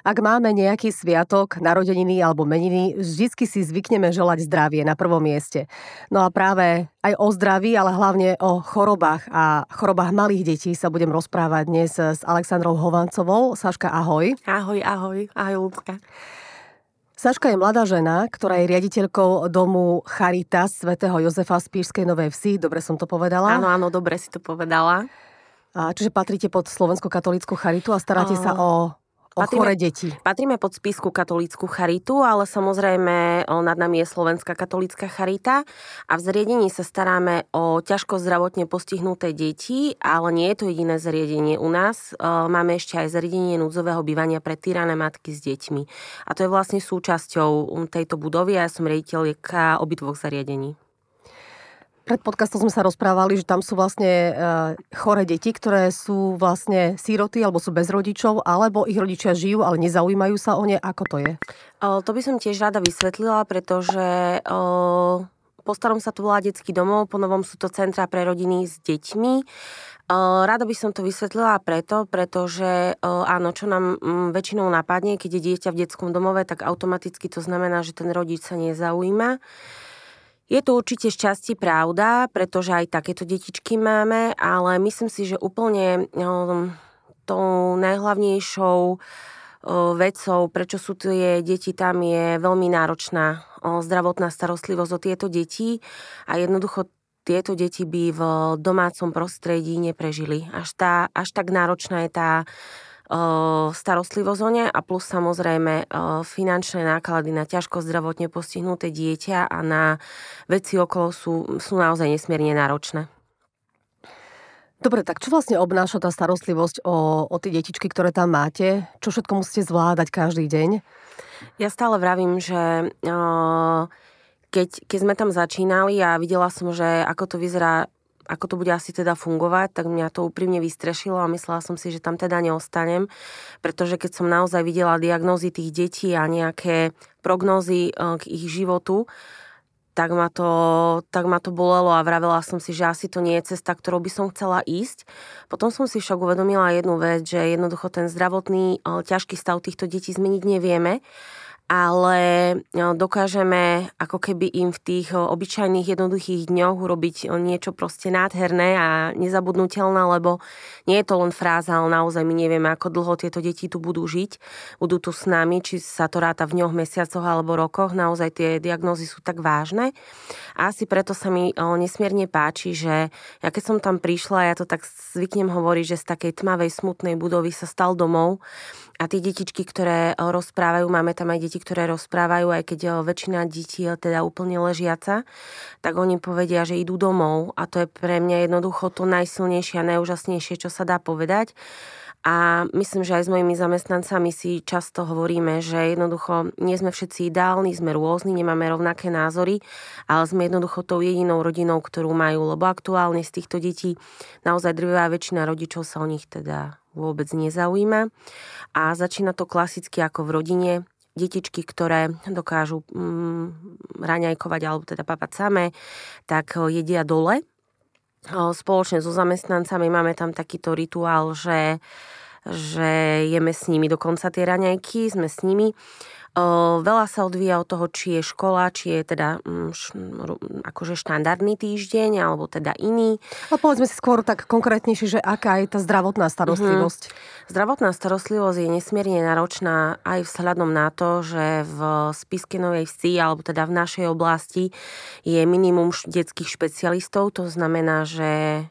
Ak máme nejaký sviatok, narodeniny alebo meniny, vždycky si zvykneme želať zdravie na prvom mieste. No a práve aj o zdraví, ale hlavne o chorobách a chorobách malých detí sa budem rozprávať dnes s Alexandrou Hovancovou. Saška, ahoj. Ahoj, ahoj. Ahoj, Ľudka. Saška je mladá žena, ktorá je riaditeľkou domu Charitas svätého Jozefa z Píšskej Novej Vsi. Dobre som to povedala? Áno, áno, dobre si to povedala. A čiže patríte pod Slovenskú katolickú charitu a staráte uh, sa o O chore deti. Patríme pod spisku katolícku charitu, ale samozrejme nad nami je Slovenská katolícka charita a v zriedení sa staráme o ťažko zdravotne postihnuté deti, ale nie je to jediné zriedenie u nás. Máme ešte aj zriedenie núdzového bývania pre tyrané matky s deťmi. A to je vlastne súčasťou tejto budovy a ja som riaditeľka obidvoch zariadení. Pred podcastom sme sa rozprávali, že tam sú vlastne e, chore deti, ktoré sú vlastne síroty alebo sú bez rodičov, alebo ich rodičia žijú, ale nezaujímajú sa o ne. Ako to je? To by som tiež rada vysvetlila, pretože o, po starom sa tu volá detský domov, po novom sú to centra pre rodiny s deťmi. Rada by som to vysvetlila preto, pretože áno, čo nám väčšinou napadne, keď je dieťa v detskom domove, tak automaticky to znamená, že ten rodič sa nezaujíma. Je to určite šťastie pravda, pretože aj takéto detičky máme, ale myslím si, že úplne um, tou najhlavnejšou uh, vecou, prečo sú tie deti tam, je veľmi náročná uh, zdravotná starostlivosť o tieto deti a jednoducho tieto deti by v domácom prostredí neprežili. Až, tá, až tak náročná je tá starostlivosť o ne a plus samozrejme finančné náklady na ťažko zdravotne postihnuté dieťa a na veci okolo sú, sú naozaj nesmierne náročné. Dobre, tak čo vlastne obnáša tá starostlivosť o, o tie detičky, ktoré tam máte? Čo všetko musíte zvládať každý deň? Ja stále vravím, že keď, keď sme tam začínali a videla som, že ako to vyzerá ako to bude asi teda fungovať, tak mňa to úprimne vystrešilo a myslela som si, že tam teda neostanem, pretože keď som naozaj videla diagnózy tých detí a nejaké prognózy e, k ich životu, tak ma, to, tak ma to bolelo a vravela som si, že asi to nie je cesta, ktorou by som chcela ísť. Potom som si však uvedomila jednu vec, že jednoducho ten zdravotný e, ťažký stav týchto detí zmeniť nevieme ale no, dokážeme ako keby im v tých obyčajných jednoduchých dňoch urobiť niečo proste nádherné a nezabudnutelné, lebo nie je to len fráza, ale naozaj my nevieme, ako dlho tieto deti tu budú žiť. Budú tu s nami, či sa to ráta v dňoch, mesiacoch alebo rokoch. Naozaj tie diagnózy sú tak vážne. A asi preto sa mi nesmierne páči, že ja keď som tam prišla, ja to tak zvyknem hovoriť, že z takej tmavej, smutnej budovy sa stal domov a tie detičky, ktoré rozprávajú, máme tam aj deti, ktoré rozprávajú, aj keď väčšina detí je teda úplne ležiaca, tak oni povedia, že idú domov a to je pre mňa jednoducho to najsilnejšie a najúžasnejšie, čo sa dá povedať. A myslím, že aj s mojimi zamestnancami si často hovoríme, že jednoducho nie sme všetci ideálni, sme rôzni, nemáme rovnaké názory, ale sme jednoducho tou jedinou rodinou, ktorú majú, lebo aktuálne z týchto detí naozaj drvivá väčšina rodičov sa o nich teda vôbec nezaujíma. A začína to klasicky ako v rodine, detičky, ktoré dokážu mm, raňajkovať alebo teda papať samé, tak jedia dole spoločne so zamestnancami máme tam takýto rituál, že, že jeme s nimi dokonca tie raňajky, sme s nimi. Veľa sa odvíja od toho, či je škola, či je teda mm, akože štandardný týždeň, alebo teda iný. A povedzme si skôr tak konkrétnejšie, že aká je tá zdravotná starostlivosť? Mm-hmm. Zdravotná starostlivosť je nesmierne náročná aj vzhľadom na to, že v Spiske Novej Vsi, alebo teda v našej oblasti, je minimum detských špecialistov. To znamená, že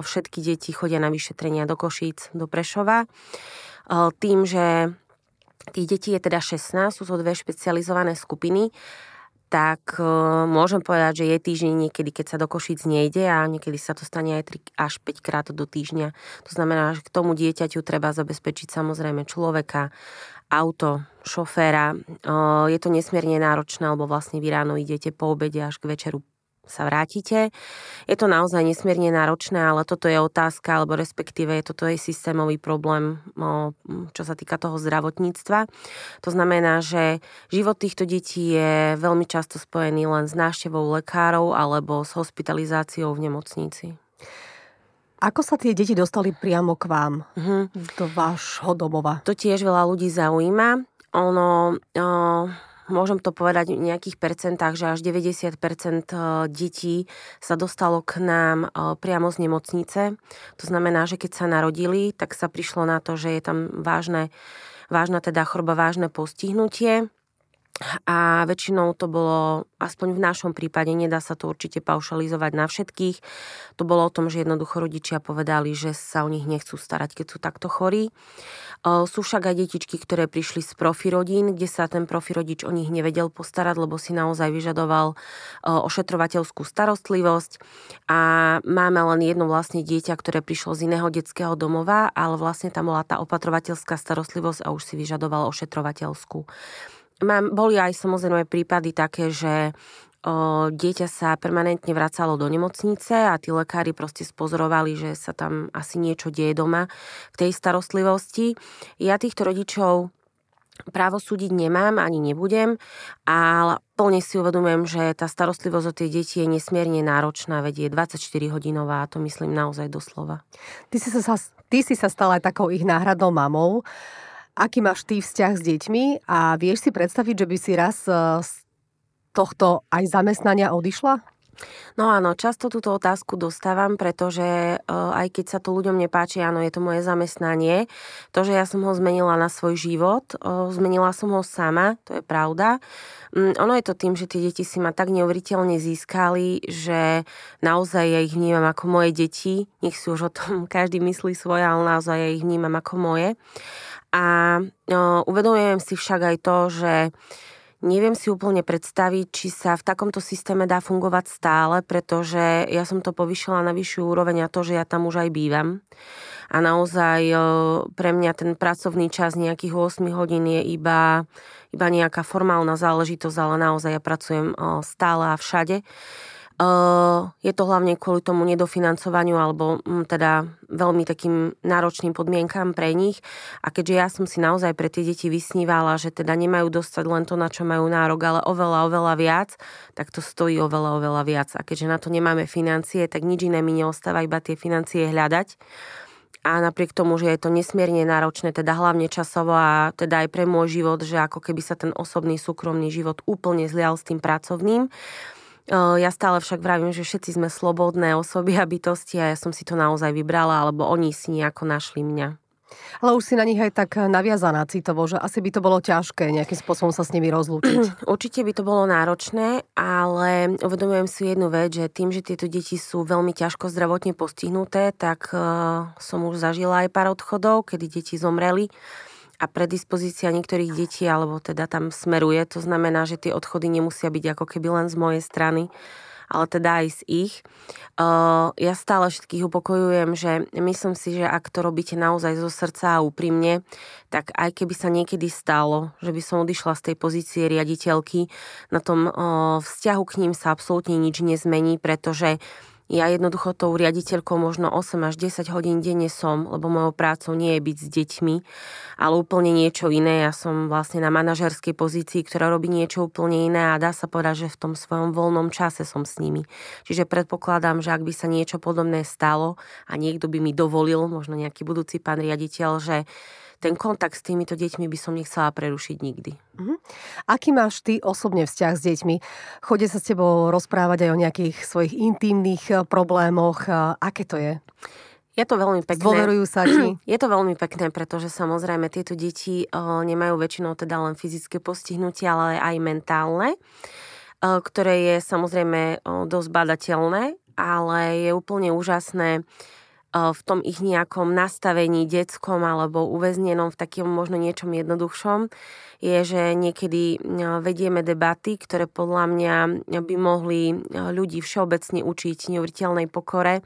všetky deti chodia na vyšetrenia do Košíc, do Prešova. Tým, že Tých detí je teda 16, sú to dve špecializované skupiny, tak e, môžem povedať, že je týždeň niekedy, keď sa do Košic nejde a niekedy sa to stane aj 3 až 5 krát do týždňa. To znamená, že k tomu dieťaťu treba zabezpečiť samozrejme človeka, auto, šoféra. E, je to nesmierne náročné, lebo vlastne vy ráno idete po obede až k večeru sa vrátite. Je to naozaj nesmierne náročné, ale toto je otázka, alebo respektíve toto je systémový problém, čo sa týka toho zdravotníctva. To znamená, že život týchto detí je veľmi často spojený len s návštevou lekárov alebo s hospitalizáciou v nemocnici. Ako sa tie deti dostali priamo k vám, uh-huh. do vášho domova? To tiež veľa ľudí zaujíma. Ono, o, môžem to povedať v nejakých percentách, že až 90% detí sa dostalo k nám priamo z nemocnice. To znamená, že keď sa narodili, tak sa prišlo na to, že je tam vážne, vážna teda choroba, vážne postihnutie a väčšinou to bolo, aspoň v našom prípade, nedá sa to určite paušalizovať na všetkých, to bolo o tom, že jednoducho rodičia povedali, že sa o nich nechcú starať, keď sú takto chorí. Sú však aj detičky, ktoré prišli z profirodín, kde sa ten profirodič o nich nevedel postarať, lebo si naozaj vyžadoval ošetrovateľskú starostlivosť. A máme len jedno vlastne dieťa, ktoré prišlo z iného detského domova, ale vlastne tam bola tá opatrovateľská starostlivosť a už si vyžadoval ošetrovateľskú. Mám, boli aj samozrejme prípady také, že o, dieťa sa permanentne vracalo do nemocnice a tí lekári proste spozorovali, že sa tam asi niečo deje doma v tej starostlivosti. Ja týchto rodičov právo súdiť nemám, ani nebudem, ale plne si uvedomujem, že tá starostlivosť o tie deti je nesmierne náročná, veď je 24 hodinová a to myslím naozaj doslova. Ty si sa, ty si sa stala aj takou ich náhradnou mamou. Aký máš ty vzťah s deťmi a vieš si predstaviť, že by si raz e, z tohto aj zamestnania odišla? No áno, často túto otázku dostávam, pretože uh, aj keď sa to ľuďom nepáči, áno, je to moje zamestnanie. To, že ja som ho zmenila na svoj život, uh, zmenila som ho sama, to je pravda. Um, ono je to tým, že tie deti si ma tak neuveriteľne získali, že naozaj ja ich vnímam ako moje deti. Nech si už o tom každý myslí svoje, ale naozaj ja ich vnímam ako moje. A no, uvedomujem si však aj to, že neviem si úplne predstaviť, či sa v takomto systéme dá fungovať stále, pretože ja som to povyšila na vyššiu úroveň a to, že ja tam už aj bývam. A naozaj pre mňa ten pracovný čas nejakých 8 hodín je iba, iba nejaká formálna záležitosť, ale naozaj ja pracujem stále a všade. Je to hlavne kvôli tomu nedofinancovaniu alebo mm, teda veľmi takým náročným podmienkam pre nich. A keďže ja som si naozaj pre tie deti vysnívala, že teda nemajú dostať len to, na čo majú nárok, ale oveľa, oveľa viac, tak to stojí oveľa, oveľa viac. A keďže na to nemáme financie, tak nič iné mi neostáva, iba tie financie hľadať a napriek tomu, že je to nesmierne náročné, teda hlavne časovo a teda aj pre môj život, že ako keby sa ten osobný, súkromný život úplne zlial s tým pracovným, ja stále však vravím, že všetci sme slobodné osoby a bytosti a ja som si to naozaj vybrala, alebo oni si nejako našli mňa. Ale už si na nich aj tak naviazaná citovo, že asi by to bolo ťažké nejakým spôsobom sa s nimi rozlúčiť. Určite by to bolo náročné, ale uvedomujem si jednu vec, že tým, že tieto deti sú veľmi ťažko zdravotne postihnuté, tak uh, som už zažila aj pár odchodov, kedy deti zomreli a predispozícia niektorých detí, alebo teda tam smeruje. To znamená, že tie odchody nemusia byť ako keby len z mojej strany, ale teda aj z ich. Ja stále všetkých upokojujem, že myslím si, že ak to robíte naozaj zo srdca a úprimne, tak aj keby sa niekedy stalo, že by som odišla z tej pozície riaditeľky, na tom vzťahu k ním sa absolútne nič nezmení, pretože ja jednoducho tou riaditeľkou možno 8 až 10 hodín denne som, lebo mojou prácou nie je byť s deťmi, ale úplne niečo iné. Ja som vlastne na manažerskej pozícii, ktorá robí niečo úplne iné a dá sa povedať, že v tom svojom voľnom čase som s nimi. Čiže predpokladám, že ak by sa niečo podobné stalo a niekto by mi dovolil, možno nejaký budúci pán riaditeľ, že ten kontakt s týmito deťmi by som nechcela prerušiť nikdy. Uh-huh. Aký máš ty osobne vzťah s deťmi? Chodí sa s tebou rozprávať aj o nejakých svojich intimných eh, problémoch. Aké to je? Je to veľmi pekné. Dôverujú sa ti? Je to veľmi pekné, pretože samozrejme tieto deti uh, nemajú väčšinou teda len fyzické postihnutie, ale aj mentálne, ktoré je samozrejme dosť badateľné, ale je úplne úžasné v tom ich nejakom nastavení detskom alebo uväznenom v takom možno niečom jednoduchšom, je, že niekedy vedieme debaty, ktoré podľa mňa by mohli ľudí všeobecne učiť neuveriteľnej pokore,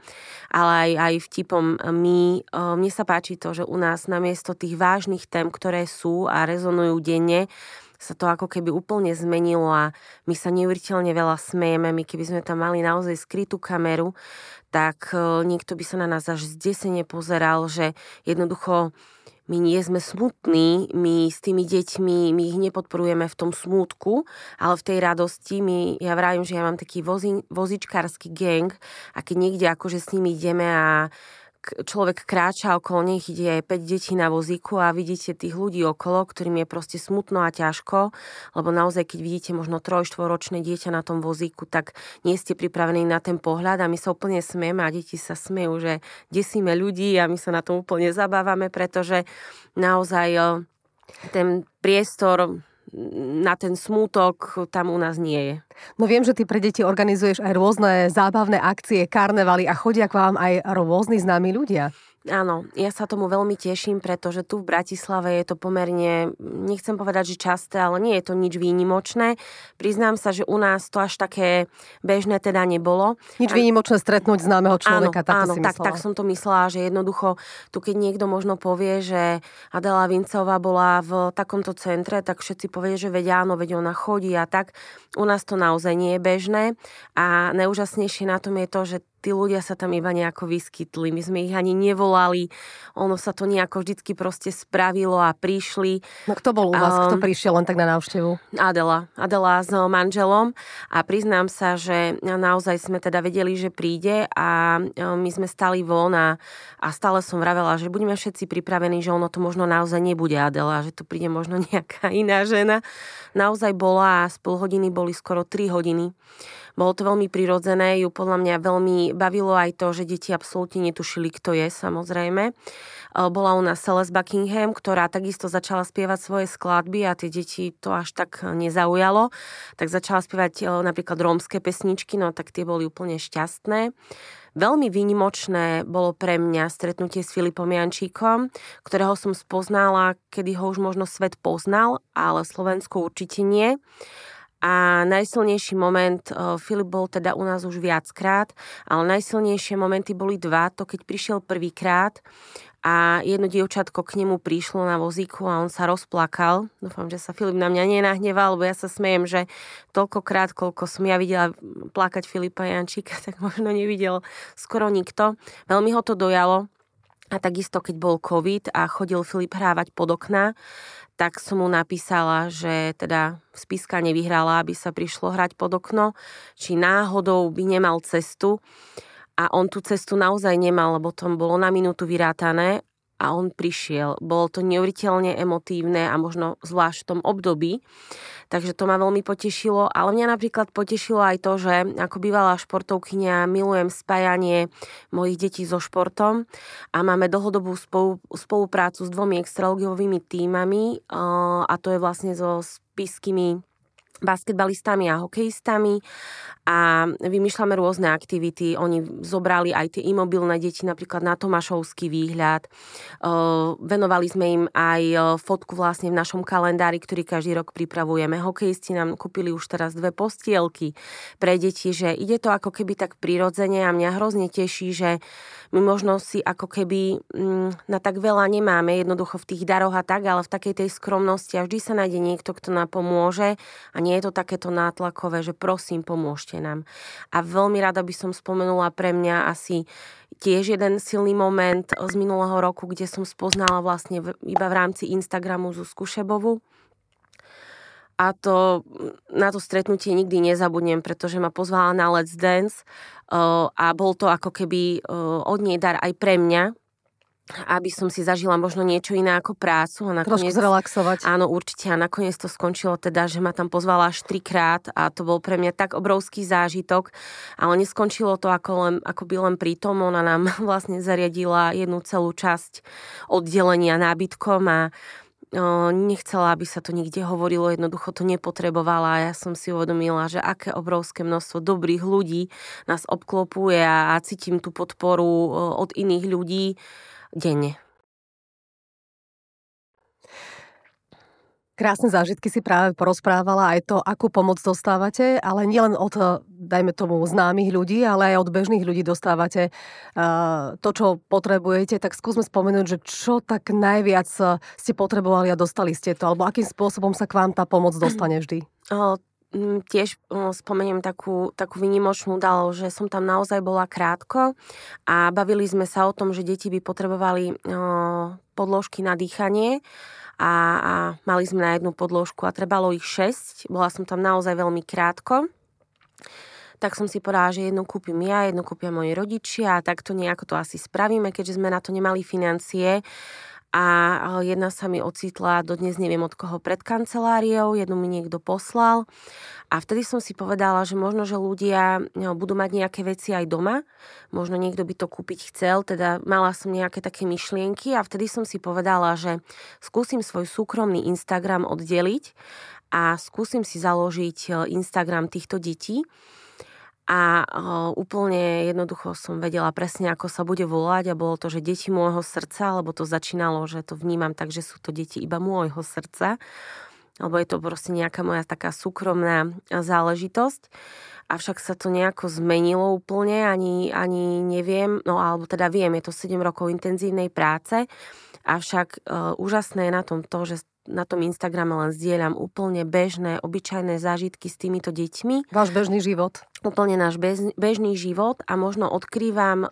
ale aj, aj vtipom my. Mne sa páči to, že u nás namiesto tých vážnych tém, ktoré sú a rezonujú denne, sa to ako keby úplne zmenilo a my sa neuveriteľne veľa smejeme. My keby sme tam mali naozaj skrytú kameru, tak e, niekto by sa na nás až zdesene pozeral, že jednoducho my nie sme smutní, my s tými deťmi, my ich nepodporujeme v tom smútku, ale v tej radosti, my, ja vravím, že ja mám taký vozi, vozičkársky gang a keď niekde akože s nimi ideme a človek kráča okolo nich, ide 5 detí na vozíku a vidíte tých ľudí okolo, ktorým je proste smutno a ťažko, lebo naozaj, keď vidíte možno troj, štvoročné dieťa na tom vozíku, tak nie ste pripravení na ten pohľad a my sa úplne smieme a deti sa smejú, že desíme ľudí a my sa na tom úplne zabávame, pretože naozaj ten priestor na ten smútok tam u nás nie je. No viem, že ty pre deti organizuješ aj rôzne zábavné akcie, karnevaly a chodia k vám aj rôzni známi ľudia. Áno, ja sa tomu veľmi teším, pretože tu v Bratislave je to pomerne, nechcem povedať, že časté, ale nie je to nič výnimočné. Priznám sa, že u nás to až také bežné teda nebolo. Nič výnimočné stretnúť známeho človeka, áno, áno, si tak, tak som to myslela, že jednoducho tu keď niekto možno povie, že Adela Vincová bola v takomto centre, tak všetci povie, že veď áno, veď ona chodí a tak. U nás to naozaj nie je bežné a najúžasnejšie na tom je to, že tí ľudia sa tam iba nejako vyskytli. My sme ich ani nevolali, ono sa to nejako vždycky proste spravilo a prišli. No kto bol u vás, um, kto prišiel len tak na návštevu? Adela. Adela s manželom a priznám sa, že naozaj sme teda vedeli, že príde a my sme stali von a, a stále som vravela, že budeme všetci pripravení, že ono to možno naozaj nebude Adela, že tu príde možno nejaká iná žena. Naozaj bola a z pol hodiny boli skoro 3 hodiny. Bolo to veľmi prirodzené, ju podľa mňa veľmi bavilo aj to, že deti absolútne netušili, kto je, samozrejme. E, bola u nás Celeste Buckingham, ktorá takisto začala spievať svoje skladby a tie deti to až tak nezaujalo. Tak začala spievať e, napríklad rómske pesničky, no tak tie boli úplne šťastné. Veľmi výnimočné bolo pre mňa stretnutie s Filipom Jančíkom, ktorého som spoznala, kedy ho už možno svet poznal, ale Slovensko určite nie. A najsilnejší moment, Filip bol teda u nás už viackrát, ale najsilnejšie momenty boli dva. To keď prišiel prvýkrát a jedno dievčatko k nemu prišlo na vozíku a on sa rozplakal. Dúfam, že sa Filip na mňa nenahneval, lebo ja sa smejem, že toľkokrát, koľko som ja videla plakať Filipa Jančíka, tak možno nevidel skoro nikto. Veľmi ho to dojalo. A takisto, keď bol COVID a chodil Filip hrávať pod okná, tak som mu napísala, že teda spiska nevyhrala, aby sa prišlo hrať pod okno, či náhodou by nemal cestu. A on tú cestu naozaj nemal, lebo tom bolo na minútu vyrátané a on prišiel. Bolo to neuveriteľne emotívne a možno zvlášť v tom období. Takže to ma veľmi potešilo. Ale mňa napríklad potešilo aj to, že ako bývalá športovkynia milujem spájanie mojich detí so športom a máme dlhodobú spoluprácu s dvomi extralogovými týmami a to je vlastne so spiskymi basketbalistami a hokejistami a vymýšľame rôzne aktivity. Oni zobrali aj tie imobilné deti napríklad na Tomášovský výhľad. Venovali sme im aj fotku vlastne v našom kalendári, ktorý každý rok pripravujeme. Hokejisti nám kúpili už teraz dve postielky pre deti, že ide to ako keby tak prirodzene a mňa hrozne teší, že my možno si ako keby mm, na tak veľa nemáme jednoducho v tých daroch a tak, ale v takej tej skromnosti a vždy sa nájde niekto, kto nám pomôže a nie je to takéto nátlakové, že prosím, pomôžte nám. A veľmi rada by som spomenula pre mňa asi tiež jeden silný moment z minulého roku, kde som spoznala vlastne iba v rámci Instagramu Zuzku Šebovu. A to, na to stretnutie nikdy nezabudnem, pretože ma pozvala na Let's Dance a bol to ako keby od nej dar aj pre mňa, aby som si zažila možno niečo iné ako prácu. A nakoniec, Trošku zrelaxovať. Áno, určite. A nakoniec to skončilo teda, že ma tam pozvala až trikrát a to bol pre mňa tak obrovský zážitok. Ale neskončilo to ako, len, ako by len pri tom. Ona nám vlastne zariadila jednu celú časť oddelenia nábytkom a nechcela, aby sa to nikde hovorilo, jednoducho to nepotrebovala a ja som si uvedomila, že aké obrovské množstvo dobrých ľudí nás obklopuje a, a cítim tú podporu od iných ľudí denne. Krásne zážitky si práve porozprávala aj to, akú pomoc dostávate, ale nielen od, dajme tomu, známych ľudí, ale aj od bežných ľudí dostávate uh, to, čo potrebujete. Tak skúsme spomenúť, že čo tak najviac ste potrebovali a dostali ste to, alebo akým spôsobom sa k vám tá pomoc dostane vždy? Tiež spomeniem takú, takú vynimočnú udalosť, že som tam naozaj bola krátko a bavili sme sa o tom, že deti by potrebovali podložky na dýchanie a, a mali sme na jednu podložku a trebalo ich 6. Bola som tam naozaj veľmi krátko. tak som si povedala, že jedno kúpim ja, jedno kúpia moji rodičia a takto nejako to asi spravíme, keďže sme na to nemali financie a jedna sa mi ocitla, dodnes neviem od koho, pred kanceláriou, jednu mi niekto poslal. A vtedy som si povedala, že možno, že ľudia no, budú mať nejaké veci aj doma, možno niekto by to kúpiť chcel, teda mala som nejaké také myšlienky. A vtedy som si povedala, že skúsim svoj súkromný Instagram oddeliť a skúsim si založiť e, Instagram týchto detí a úplne jednoducho som vedela presne, ako sa bude volať a bolo to, že deti môjho srdca, lebo to začínalo, že to vnímam tak, že sú to deti iba môjho srdca, lebo je to proste nejaká moja taká súkromná záležitosť. Avšak sa to nejako zmenilo úplne, ani, ani neviem, no alebo teda viem, je to 7 rokov intenzívnej práce, avšak e, úžasné je na tom to, že na tom Instagrame len zdieľam úplne bežné, obyčajné zážitky s týmito deťmi. Váš bežný život. Úplne náš bez, bežný život a možno odkrývam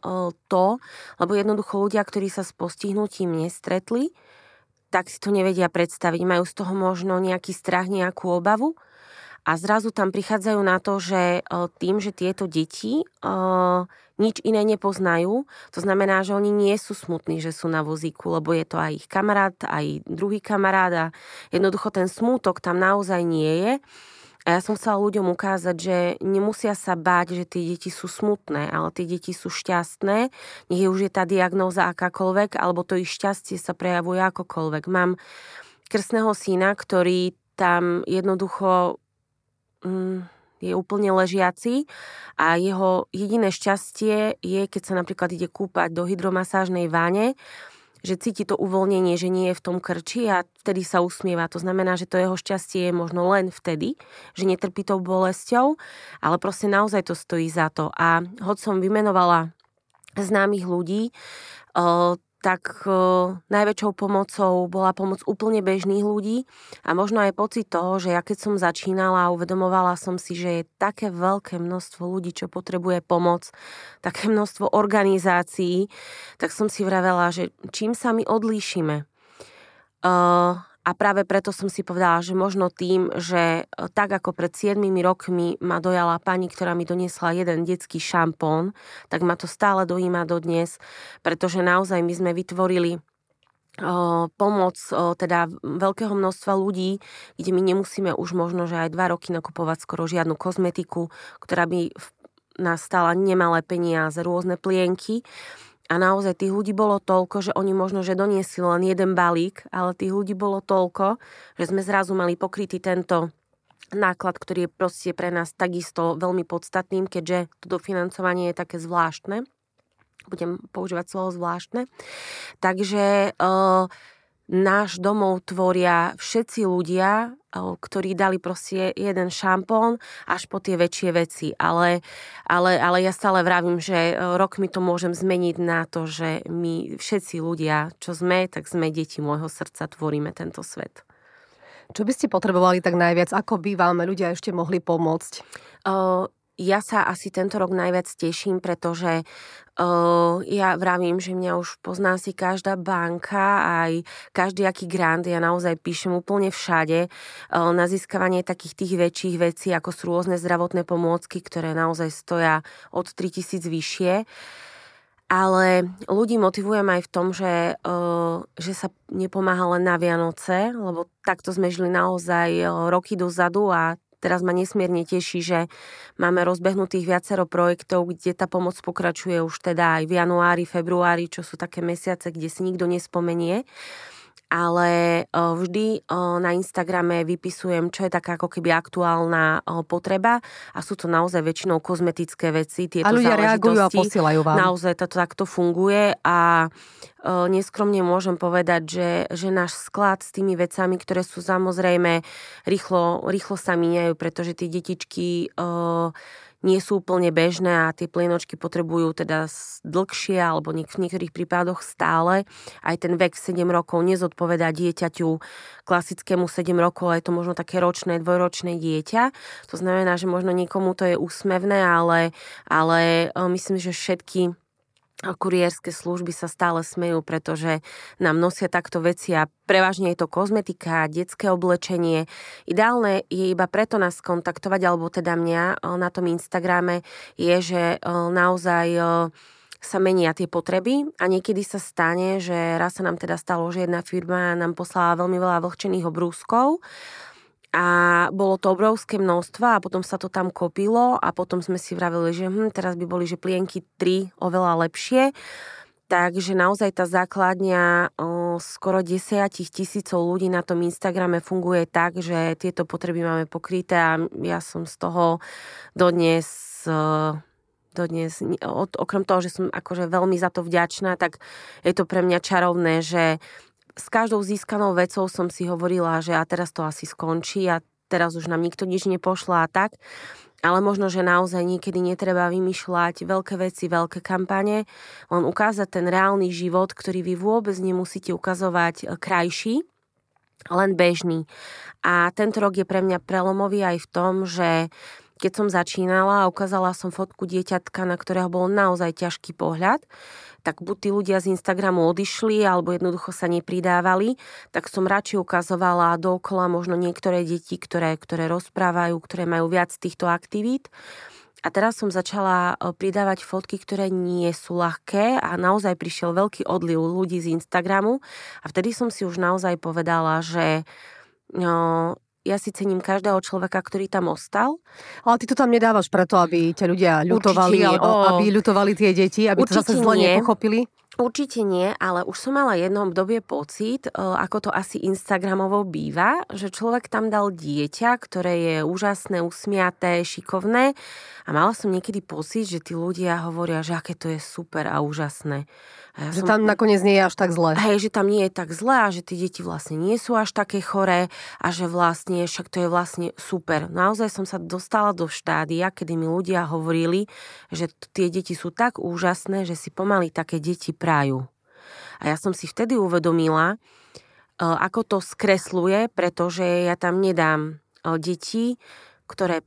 to, lebo jednoducho ľudia, ktorí sa s postihnutím nestretli, tak si to nevedia predstaviť. Majú z toho možno nejaký strach, nejakú obavu a zrazu tam prichádzajú na to, že tým, že tieto deti nič iné nepoznajú. To znamená, že oni nie sú smutní, že sú na vozíku, lebo je to aj ich kamarát, aj druhý kamarát a jednoducho ten smútok tam naozaj nie je. A ja som chcela ľuďom ukázať, že nemusia sa báť, že tie deti sú smutné, ale tie deti sú šťastné. Nech je už je tá diagnóza akákoľvek, alebo to ich šťastie sa prejavuje akokoľvek. Mám krstného syna, ktorý tam jednoducho... Mm, je úplne ležiaci a jeho jediné šťastie je, keď sa napríklad ide kúpať do hydromasážnej váne, že cíti to uvoľnenie, že nie je v tom krči a vtedy sa usmieva. To znamená, že to jeho šťastie je možno len vtedy, že netrpí tou bolesťou, ale proste naozaj to stojí za to. A hoď som vymenovala známych ľudí, tak najväčšou pomocou bola pomoc úplne bežných ľudí a možno aj pocit toho, že ja keď som začínala a uvedomovala som si, že je také veľké množstvo ľudí, čo potrebuje pomoc, také množstvo organizácií, tak som si vravela, že čím sa my odlíšime. A práve preto som si povedala, že možno tým, že e, tak ako pred 7 rokmi ma dojala pani, ktorá mi doniesla jeden detský šampón, tak ma to stále dojíma dodnes, pretože naozaj my sme vytvorili pomoc teda veľkého množstva ľudí, kde my nemusíme už možno, že aj dva roky nakupovať skoro žiadnu kozmetiku, ktorá by nás stála nemalé peniaze, rôzne plienky. A naozaj tých ľudí bolo toľko, že oni možno, že doniesli len jeden balík, ale tých ľudí bolo toľko, že sme zrazu mali pokrytý tento náklad, ktorý je proste pre nás takisto veľmi podstatným, keďže to dofinancovanie je také zvláštne. Budem používať slovo zvláštne. Takže uh, náš domov tvoria všetci ľudia, ktorí dali proste jeden šampón až po tie väčšie veci. Ale, ale, ale ja stále vravím, že rok mi to môžem zmeniť na to, že my všetci ľudia, čo sme, tak sme deti môjho srdca, tvoríme tento svet. Čo by ste potrebovali tak najviac? Ako by vám ľudia ešte mohli pomôcť? Uh, ja sa asi tento rok najviac teším, pretože uh, ja vravím, že mňa už pozná si každá banka, aj každý aký grant, ja naozaj píšem úplne všade uh, na získavanie takých tých väčších vecí, ako sú rôzne zdravotné pomôcky, ktoré naozaj stoja od 3000 vyššie. Ale ľudí motivujem aj v tom, že, uh, že sa nepomáha len na Vianoce, lebo takto sme žili naozaj roky dozadu a Teraz ma nesmierne teší, že máme rozbehnutých viacero projektov, kde tá pomoc pokračuje už teda aj v januári, februári, čo sú také mesiace, kde si nikto nespomenie ale vždy na Instagrame vypisujem, čo je taká ako keby aktuálna potreba a sú to naozaj väčšinou kozmetické veci. Tieto a ľudia reagujú a posielajú vám. Naozaj to takto funguje a neskromne môžem povedať, že, že náš sklad s tými vecami, ktoré sú samozrejme rýchlo, rýchlo sa míňajú, pretože tie detičky uh, nie sú úplne bežné a tie plienočky potrebujú teda dlhšie alebo v niektorých prípadoch stále. Aj ten vek 7 rokov nezodpovedá dieťaťu klasickému 7 rokov, je to možno také ročné, dvojročné dieťa. To znamená, že možno niekomu to je úsmevné, ale, ale e, myslím, že všetky kuriérske služby sa stále smejú, pretože nám nosia takto veci a prevažne je to kozmetika, detské oblečenie. Ideálne je iba preto nás kontaktovať, alebo teda mňa na tom Instagrame, je, že naozaj sa menia tie potreby a niekedy sa stane, že raz sa nám teda stalo, že jedna firma nám poslala veľmi veľa vlhčených obrúskov a bolo to obrovské množstvo a potom sa to tam kopilo a potom sme si vravili, že hm, teraz by boli, že plienky 3 oveľa lepšie. Takže naozaj tá základňa o, skoro 10 tisícov ľudí na tom Instagrame funguje tak, že tieto potreby máme pokryté a ja som z toho dodnes dodnes, okrem toho, že som akože veľmi za to vďačná, tak je to pre mňa čarovné, že s každou získanou vecou som si hovorila, že a teraz to asi skončí a teraz už nám nikto nič nepošla a tak. Ale možno, že naozaj niekedy netreba vymýšľať veľké veci, veľké kampane, len ukázať ten reálny život, ktorý vy vôbec nemusíte ukazovať e, krajší, len bežný. A tento rok je pre mňa prelomový aj v tom, že keď som začínala a ukázala som fotku dieťatka, na ktorého bol naozaj ťažký pohľad, tak buď tí ľudia z Instagramu odišli, alebo jednoducho sa nepridávali, tak som radšej ukazovala dookola možno niektoré deti, ktoré, ktoré rozprávajú, ktoré majú viac týchto aktivít. A teraz som začala e, pridávať fotky, ktoré nie sú ľahké a naozaj prišiel veľký odliv ľudí z Instagramu a vtedy som si už naozaj povedala, že no, ja si cením každého človeka, ktorý tam ostal. Ale ty to tam nedávaš preto, aby ťa ľudia ľutovali, alebo aby ľutovali tie deti, aby Určite to zase zle nie. nepochopili? Určite nie, ale už som mala jednom obdobie pocit, e, ako to asi Instagramovo býva, že človek tam dal dieťa, ktoré je úžasné, usmiaté, šikovné a mala som niekedy pocit, že tí ľudia hovoria, že aké to je super a úžasné. A ja že som... tam nakoniec nie je až tak zle. Hej, že tam nie je tak zle a že tie deti vlastne nie sú až také choré a že vlastne, však to je vlastne super. Naozaj som sa dostala do štádia, kedy mi ľudia hovorili, že tie deti sú tak úžasné, že si pomaly také deti prajú. A ja som si vtedy uvedomila, e, ako to skresluje, pretože ja tam nedám e, deti, ktoré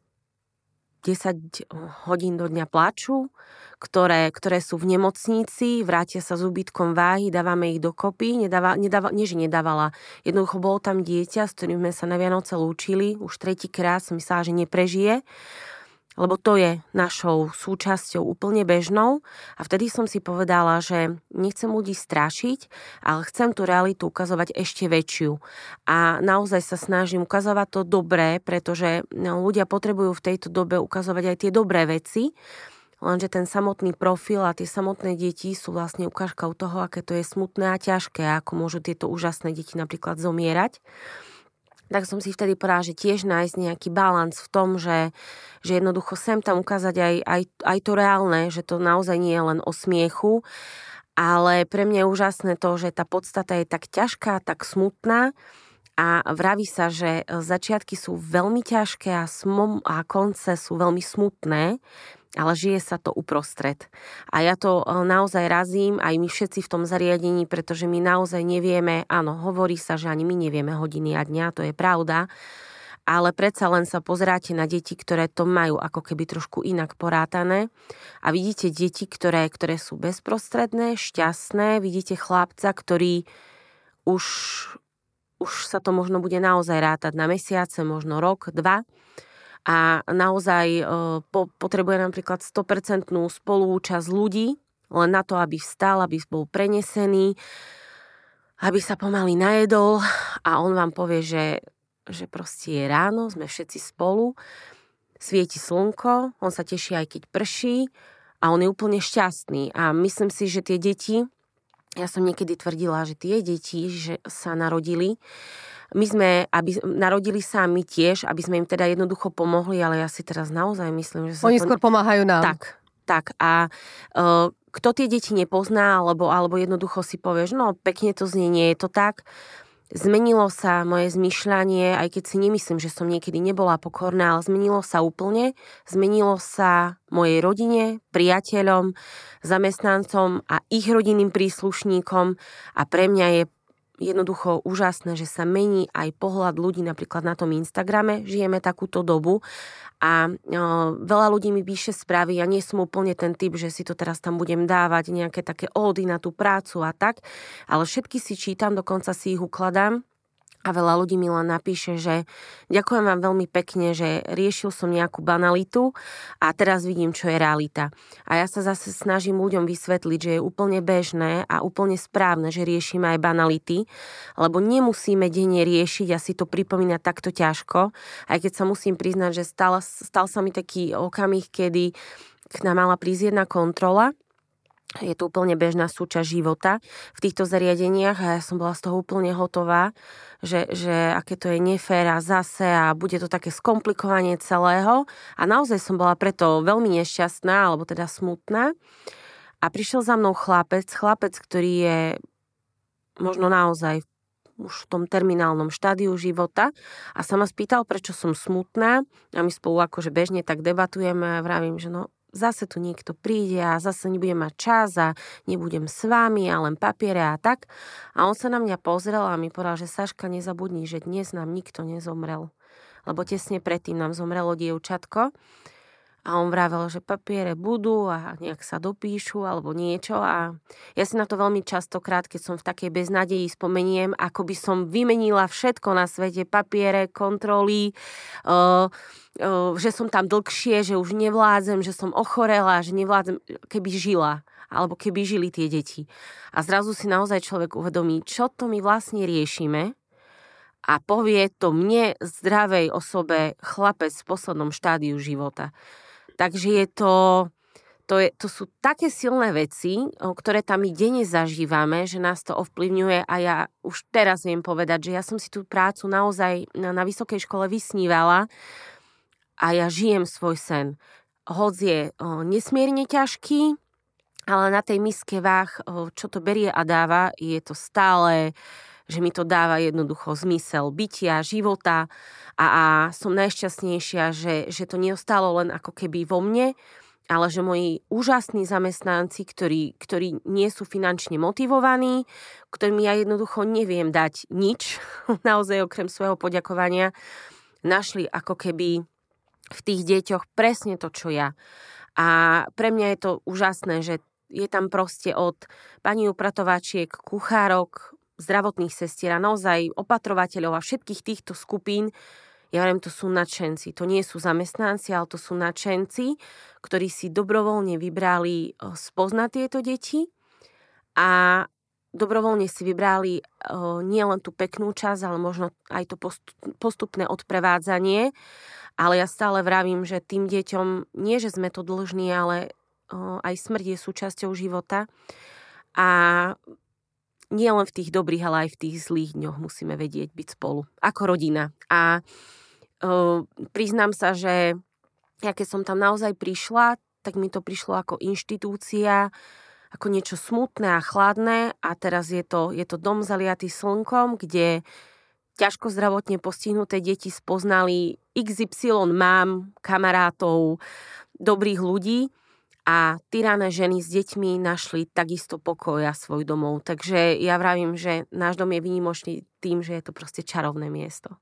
10 hodín do dňa plačú, ktoré, ktoré sú v nemocnici, vrátia sa s úbytkom váhy, dávame ich dokopy. Nedáva, nedáva, nie, že nedávala. Jednoducho bolo tam dieťa, s ktorým sme sa na Vianoce lúčili. Už tretíkrát som myslela, že neprežije lebo to je našou súčasťou úplne bežnou a vtedy som si povedala, že nechcem ľudí strašiť, ale chcem tú realitu ukazovať ešte väčšiu. A naozaj sa snažím ukazovať to dobré, pretože ľudia potrebujú v tejto dobe ukazovať aj tie dobré veci, Lenže ten samotný profil a tie samotné deti sú vlastne ukážkou toho, aké to je smutné a ťažké, ako môžu tieto úžasné deti napríklad zomierať. Tak som si vtedy povedala, že tiež nájsť nejaký balans v tom, že, že jednoducho sem tam ukázať aj, aj, aj to reálne, že to naozaj nie je len o smiechu, ale pre mňa je úžasné to, že tá podstata je tak ťažká, tak smutná, a vraví sa, že začiatky sú veľmi ťažké a, smom, a konce sú veľmi smutné, ale žije sa to uprostred. A ja to e, naozaj razím, aj my všetci v tom zariadení, pretože my naozaj nevieme, áno, hovorí sa, že ani my nevieme hodiny a dňa, to je pravda, ale predsa len sa pozráte na deti, ktoré to majú ako keby trošku inak porátané a vidíte deti, ktoré, ktoré sú bezprostredné, šťastné, vidíte chlapca, ktorý už, už sa to možno bude naozaj rátať na mesiace, možno rok, dva a naozaj e, po, potrebuje napríklad 100% spolúčasť ľudí, len na to, aby vstal, aby bol prenesený, aby sa pomaly najedol a on vám povie, že, že proste je ráno, sme všetci spolu, svieti slnko, on sa teší aj keď prší a on je úplne šťastný. A myslím si, že tie deti, ja som niekedy tvrdila, že tie deti, že sa narodili, my sme, aby narodili sa my tiež, aby sme im teda jednoducho pomohli, ale ja si teraz naozaj myslím, že sa Oni to... skôr pomáhajú nám. Tak, tak. A uh, kto tie deti nepozná, alebo, alebo jednoducho si povieš, no pekne to znie, nie je to tak, Zmenilo sa moje zmyšľanie, aj keď si nemyslím, že som niekedy nebola pokorná, ale zmenilo sa úplne. Zmenilo sa mojej rodine, priateľom, zamestnancom a ich rodinným príslušníkom a pre mňa je jednoducho úžasné, že sa mení aj pohľad ľudí napríklad na tom Instagrame. Žijeme takúto dobu a veľa ľudí mi píše správy, ja nie som úplne ten typ, že si to teraz tam budem dávať, nejaké také ódy na tú prácu a tak, ale všetky si čítam, dokonca si ich ukladám a veľa ľudí mi len napíše, že ďakujem vám veľmi pekne, že riešil som nejakú banalitu a teraz vidím, čo je realita. A ja sa zase snažím ľuďom vysvetliť, že je úplne bežné a úplne správne, že riešime aj banality, lebo nemusíme denne riešiť a si to pripomínať takto ťažko, aj keď sa musím priznať, že stal, stal sa mi taký okamih, kedy k nám mala prísť jedna kontrola je to úplne bežná súčasť života v týchto zariadeniach a ja som bola z toho úplne hotová, že, že aké to je nefér a zase a bude to také skomplikovanie celého. A naozaj som bola preto veľmi nešťastná, alebo teda smutná. A prišiel za mnou chlapec, chlapec, ktorý je možno naozaj už v tom terminálnom štádiu života. A sa ma spýtal, prečo som smutná. A my spolu akože bežne tak debatujeme a vravím, že no zase tu niekto príde a zase nebudem mať čas a nebudem s vami a len papiere a tak. A on sa na mňa pozrel a mi povedal, že Saška, nezabudni, že dnes nám nikto nezomrel. Lebo tesne predtým nám zomrelo dievčatko a on vravel, že papiere budú a nejak sa dopíšu alebo niečo a ja si na to veľmi častokrát, keď som v takej beznadeji spomeniem, ako by som vymenila všetko na svete, papiere, kontroly, uh, uh, že som tam dlhšie, že už nevládzem, že som ochorela, že nevládzem, keby žila alebo keby žili tie deti. A zrazu si naozaj človek uvedomí, čo to my vlastne riešime a povie to mne, zdravej osobe, chlapec v poslednom štádiu života. Takže je to, to, je, to sú také silné veci, ktoré tam my denne zažívame, že nás to ovplyvňuje a ja už teraz viem povedať, že ja som si tú prácu naozaj na, na vysokej škole vysnívala a ja žijem svoj sen. Hoď je o, nesmierne ťažký, ale na tej miske váh, o, čo to berie a dáva, je to stále že mi to dáva jednoducho zmysel bytia, života a, a som najšťastnejšia, že, že to neostalo len ako keby vo mne, ale že moji úžasní zamestnanci, ktorí, ktorí nie sú finančne motivovaní, ktorým ja jednoducho neviem dať nič, naozaj okrem svojho poďakovania, našli ako keby v tých deťoch presne to, čo ja. A pre mňa je to úžasné, že je tam proste od pani upratovačiek, kuchárok, zdravotných sestier a naozaj opatrovateľov a všetkých týchto skupín, ja viem, to sú nadšenci. To nie sú zamestnanci, ale to sú nadšenci, ktorí si dobrovoľne vybrali spoznať tieto deti a dobrovoľne si vybrali nielen tú peknú časť, ale možno aj to postupné odprevádzanie. Ale ja stále vravím, že tým deťom nie, že sme to dlžní, ale aj smrť je súčasťou života. A nie len v tých dobrých, ale aj v tých zlých dňoch musíme vedieť byť spolu, ako rodina. A uh, priznám sa, že ja keď som tam naozaj prišla, tak mi to prišlo ako inštitúcia, ako niečo smutné a chladné a teraz je to, je to dom zaliatý slnkom, kde ťažko zdravotne postihnuté deti spoznali XY mám, kamarátov, dobrých ľudí a tyrané ženy s deťmi našli takisto pokoj a svoj domov. Takže ja vravím, že náš dom je výnimočný tým, že je to proste čarovné miesto.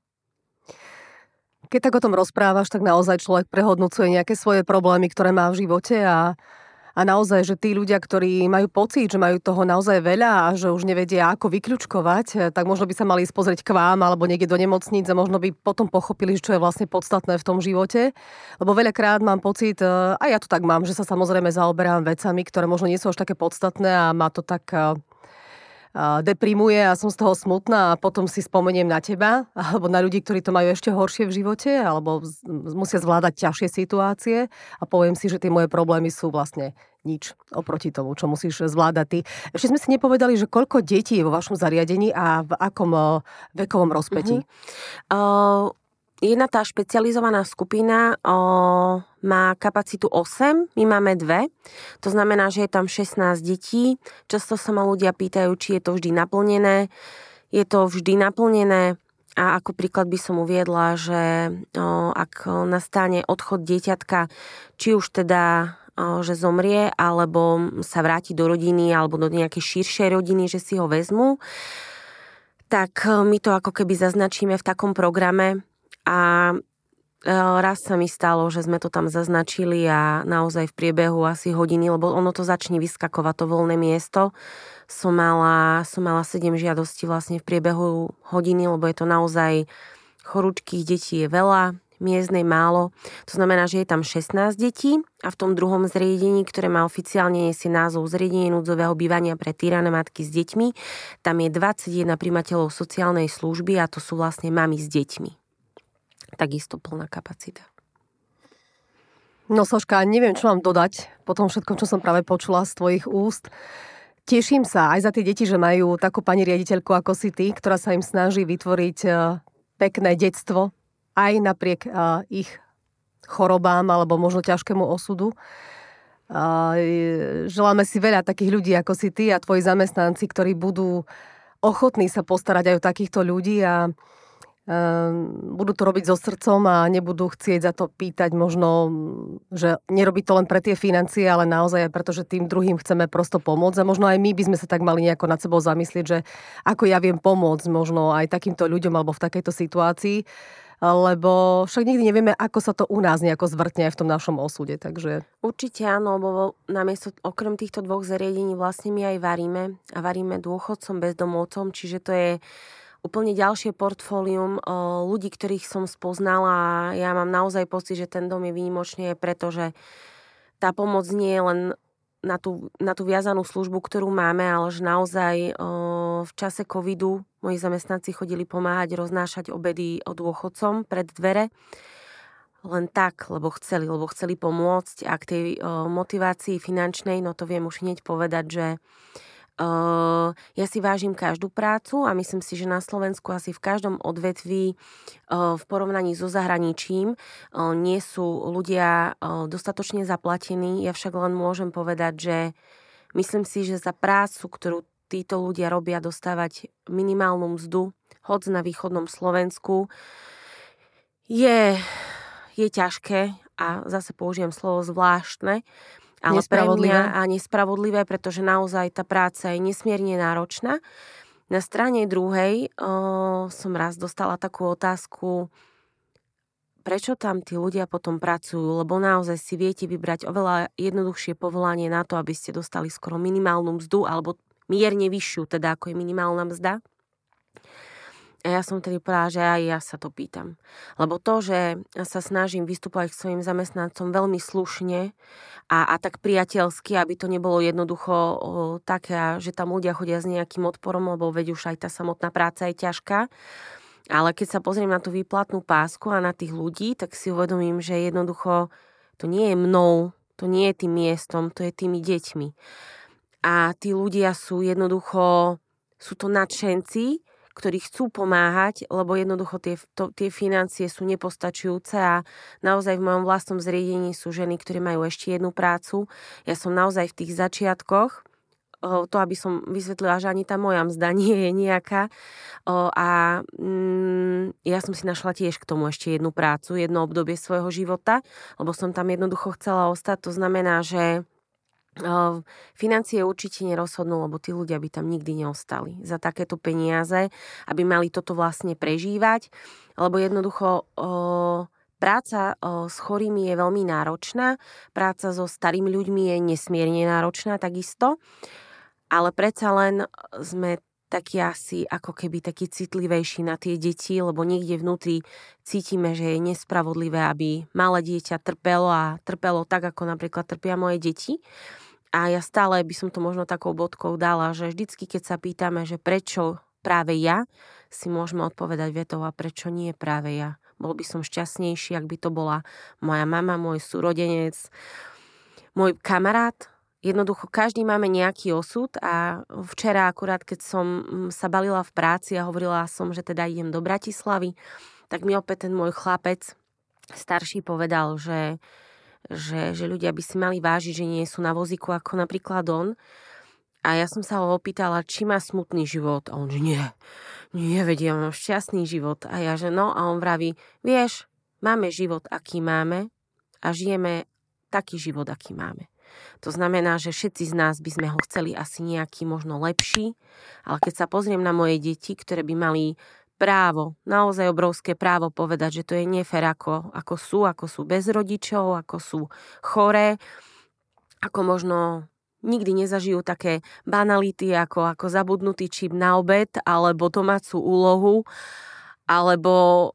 Keď tak o tom rozprávaš, tak naozaj človek prehodnocuje nejaké svoje problémy, ktoré má v živote a a naozaj, že tí ľudia, ktorí majú pocit, že majú toho naozaj veľa a že už nevedia, ako vyklúčkovať, eh, tak možno by sa mali spozrieť k vám alebo niekde do nemocnic a možno by potom pochopili, čo je vlastne podstatné v tom živote. Lebo veľakrát mám pocit, eh, a ja to tak mám, že sa samozrejme zaoberám vecami, ktoré možno nie sú až také podstatné a má to tak eh, deprimuje a som z toho smutná a potom si spomeniem na teba alebo na ľudí, ktorí to majú ešte horšie v živote alebo musia zvládať ťažšie situácie a poviem si, že tie moje problémy sú vlastne nič oproti tomu, čo musíš zvládať ty. Ešte sme si nepovedali, že koľko detí je vo vašom zariadení a v akom vekovom rozpetí? Mm-hmm. Uh, jedna tá špecializovaná skupina o, má kapacitu 8, my máme dve. To znamená, že je tam 16 detí. Často sa ma ľudia pýtajú, či je to vždy naplnené. Je to vždy naplnené a ako príklad by som uviedla, že o, ak nastane odchod dieťatka, či už teda že zomrie, alebo sa vráti do rodiny, alebo do nejakej širšej rodiny, že si ho vezmu, tak my to ako keby zaznačíme v takom programe a raz sa mi stalo, že sme to tam zaznačili a naozaj v priebehu asi hodiny, lebo ono to začne vyskakovať to voľné miesto. Som mala, som mala 7 žiadostí vlastne v priebehu hodiny, lebo je to naozaj chorúčkých detí je veľa, miestnej málo. To znamená, že je tam 16 detí a v tom druhom zriedení, ktoré má oficiálne nesie názov Zriedenie núdzového bývania pre týrané matky s deťmi, tam je 21 primateľov sociálnej služby a to sú vlastne mami s deťmi. Takisto plná kapacita. No Soška, neviem, čo mám dodať po tom všetkom, čo som práve počula z tvojich úst. Teším sa aj za tie deti, že majú takú pani riaditeľku ako si ty, ktorá sa im snaží vytvoriť eh, pekné detstvo aj napriek uh, ich chorobám alebo možno ťažkému osudu. Uh, želáme si veľa takých ľudí ako si ty a tvoji zamestnanci, ktorí budú ochotní sa postarať aj o takýchto ľudí a budú to robiť so srdcom a nebudú chcieť za to pýtať možno, že nerobí to len pre tie financie, ale naozaj aj preto, že tým druhým chceme prosto pomôcť a možno aj my by sme sa tak mali nejako nad sebou zamyslieť, že ako ja viem pomôcť možno aj takýmto ľuďom alebo v takejto situácii lebo však nikdy nevieme, ako sa to u nás nejako zvrtne aj v tom našom osude. Takže... Určite áno, lebo namiesto, okrem týchto dvoch zariadení vlastne my aj varíme a varíme dôchodcom, bezdomovcom, čiže to je úplne ďalšie portfólium ľudí, ktorých som spoznala ja mám naozaj pocit, že ten dom je výnimočný, pretože tá pomoc nie je len na tú, na tú viazanú službu, ktorú máme, ale že naozaj o, v čase covidu moji zamestnanci chodili pomáhať roznášať obedy od dôchodcom pred dvere. Len tak, lebo chceli, lebo chceli pomôcť a k tej o, motivácii finančnej, no to viem už hneď povedať, že Uh, ja si vážim každú prácu a myslím si, že na Slovensku asi v každom odvetví uh, v porovnaní so zahraničím uh, nie sú ľudia dostatočne zaplatení. Ja však len môžem povedať, že myslím si, že za prácu, ktorú títo ľudia robia, dostávať minimálnu mzdu, hoď na východnom Slovensku, je, je ťažké a zase použijem slovo zvláštne, ale nespravodlivé. a nespravodlivé, pretože naozaj tá práca je nesmierne náročná. Na strane druhej o, som raz dostala takú otázku, prečo tam tí ľudia potom pracujú, lebo naozaj si viete vybrať oveľa jednoduchšie povolanie na to, aby ste dostali skoro minimálnu mzdu alebo mierne vyššiu, teda ako je minimálna mzda. A ja som tedy povedala, že aj ja sa to pýtam. Lebo to, že sa snažím vystupovať k svojim zamestnancom veľmi slušne a, a tak priateľsky, aby to nebolo jednoducho také, že tam ľudia chodia s nejakým odporom, lebo veď už aj tá samotná práca je ťažká. Ale keď sa pozriem na tú výplatnú pásku a na tých ľudí, tak si uvedomím, že jednoducho to nie je mnou, to nie je tým miestom, to je tými deťmi. A tí ľudia sú jednoducho, sú to nadšenci, ktorí chcú pomáhať, lebo jednoducho tie, to, tie financie sú nepostačujúce a naozaj v mojom vlastnom zriedení sú ženy, ktoré majú ešte jednu prácu. Ja som naozaj v tých začiatkoch, to, aby som vysvetlila, že ani tá moja mzda nie je nejaká. A mm, ja som si našla tiež k tomu ešte jednu prácu, jedno obdobie svojho života, lebo som tam jednoducho chcela ostať. To znamená, že Financie určite nerozhodnú, lebo tí ľudia by tam nikdy neostali za takéto peniaze, aby mali toto vlastne prežívať, lebo jednoducho práca s chorými je veľmi náročná, práca so starými ľuďmi je nesmierne náročná takisto, ale predsa len sme taký asi ako keby taký citlivejší na tie deti, lebo niekde vnútri cítime, že je nespravodlivé, aby malé dieťa trpelo a trpelo tak, ako napríklad trpia moje deti. A ja stále by som to možno takou bodkou dala, že vždycky, keď sa pýtame, že prečo práve ja, si môžeme odpovedať vetou a prečo nie práve ja. Bol by som šťastnejší, ak by to bola moja mama, môj súrodenec, môj kamarát. Jednoducho každý máme nejaký osud a včera akurát, keď som mm, sa balila v práci a hovorila som, že teda idem do Bratislavy, tak mi opäť ten môj chlapec starší povedal, že že, že ľudia by si mali vážiť, že nie sú na vozíku ako napríklad on. A ja som sa ho opýtala, či má smutný život. A on, že nie, nie, vedia, mám šťastný život. A ja, že no, a on vraví, vieš, máme život, aký máme a žijeme taký život, aký máme. To znamená, že všetci z nás by sme ho chceli asi nejaký možno lepší, ale keď sa pozriem na moje deti, ktoré by mali právo, naozaj obrovské právo povedať, že to je nefér, ako, ako sú, ako sú bez rodičov, ako sú choré, ako možno nikdy nezažijú také banality ako, ako zabudnutý čip na obed alebo domácu úlohu alebo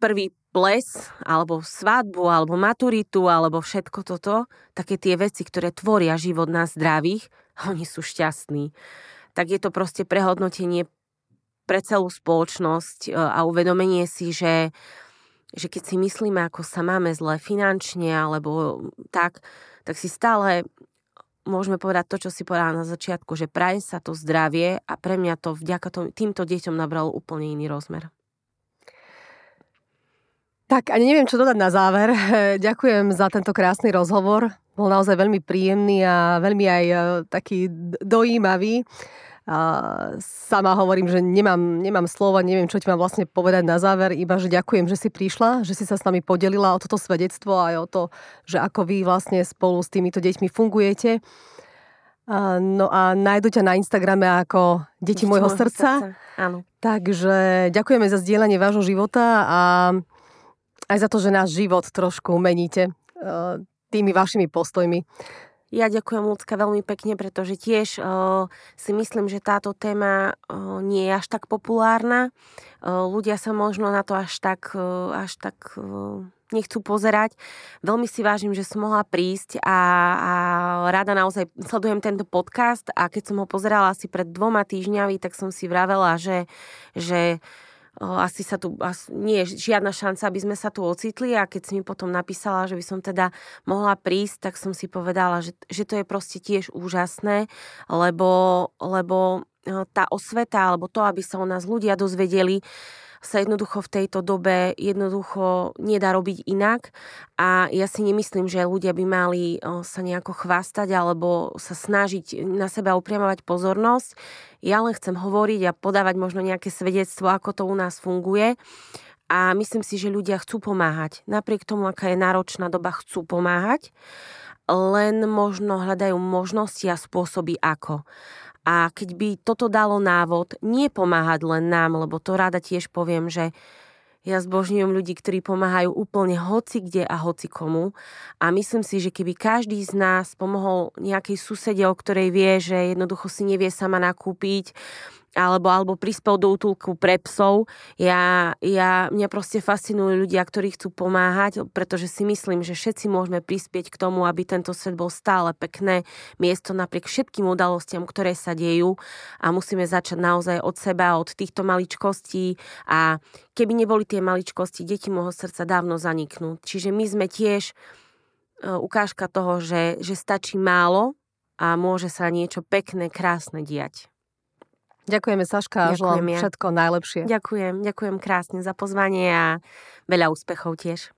prvý ples, alebo svadbu, alebo maturitu, alebo všetko toto, také tie veci, ktoré tvoria život nás zdravých, oni sú šťastní. Tak je to proste prehodnotenie pre celú spoločnosť e, a uvedomenie si, že, že keď si myslíme, ako sa máme zle finančne, alebo tak, tak si stále môžeme povedať to, čo si povedala na začiatku, že praje sa to zdravie a pre mňa to vďaka tomu, týmto deťom nabralo úplne iný rozmer. Tak ani neviem, čo dodať na záver. Ďakujem za tento krásny rozhovor. Bol naozaj veľmi príjemný a veľmi aj e, taký dojímavý. A sama hovorím, že nemám, nemám slova, neviem, čo ti mám vlastne povedať na záver, iba že ďakujem, že si prišla, že si sa s nami podelila o toto svedectvo aj o to, že ako vy vlastne spolu s týmito deťmi fungujete. No a nájdu ťa na Instagrame ako Deti, môjho srdca. srdca. Áno. Takže ďakujeme za zdieľanie vášho života a aj za to, že náš život trošku meníte uh, tými vašimi postojmi. Ja ďakujem ľudská veľmi pekne, pretože tiež uh, si myslím, že táto téma uh, nie je až tak populárna. Uh, ľudia sa možno na to až tak, uh, až tak uh, nechcú pozerať. Veľmi si vážim, že som mohla prísť a, a rada naozaj sledujem tento podcast a keď som ho pozerala asi pred dvoma týždňami, tak som si vravela, že, že asi sa tu, asi, nie je žiadna šanca, aby sme sa tu ocitli. A keď si mi potom napísala, že by som teda mohla prísť, tak som si povedala, že, že to je proste tiež úžasné, lebo, lebo tá osveta, alebo to, aby sa o nás ľudia dozvedeli, sa jednoducho v tejto dobe jednoducho nedá robiť inak a ja si nemyslím, že ľudia by mali sa nejako chvastať alebo sa snažiť na seba upriamovať pozornosť. Ja len chcem hovoriť a podávať možno nejaké svedectvo, ako to u nás funguje a myslím si, že ľudia chcú pomáhať. Napriek tomu, aká je náročná doba, chcú pomáhať, len možno hľadajú možnosti a spôsoby ako. A keď by toto dalo návod, nie pomáhať len nám, lebo to rada tiež poviem, že ja zbožňujem ľudí, ktorí pomáhajú úplne hoci kde a hoci komu. A myslím si, že keby každý z nás pomohol nejakej susede, o ktorej vie, že jednoducho si nevie sama nakúpiť, alebo, alebo prispel do útulku pre psov. Ja, ja, mňa proste fascinujú ľudia, ktorí chcú pomáhať, pretože si myslím, že všetci môžeme prispieť k tomu, aby tento svet bol stále pekné miesto napriek všetkým udalostiam, ktoré sa dejú a musíme začať naozaj od seba, od týchto maličkostí a keby neboli tie maličkosti, deti môjho srdca dávno zaniknú. Čiže my sme tiež e, ukážka toho, že, že stačí málo a môže sa niečo pekné, krásne diať. Ďakujeme Saška a želám všetko najlepšie. Ďakujem, ďakujem krásne za pozvanie a veľa úspechov tiež.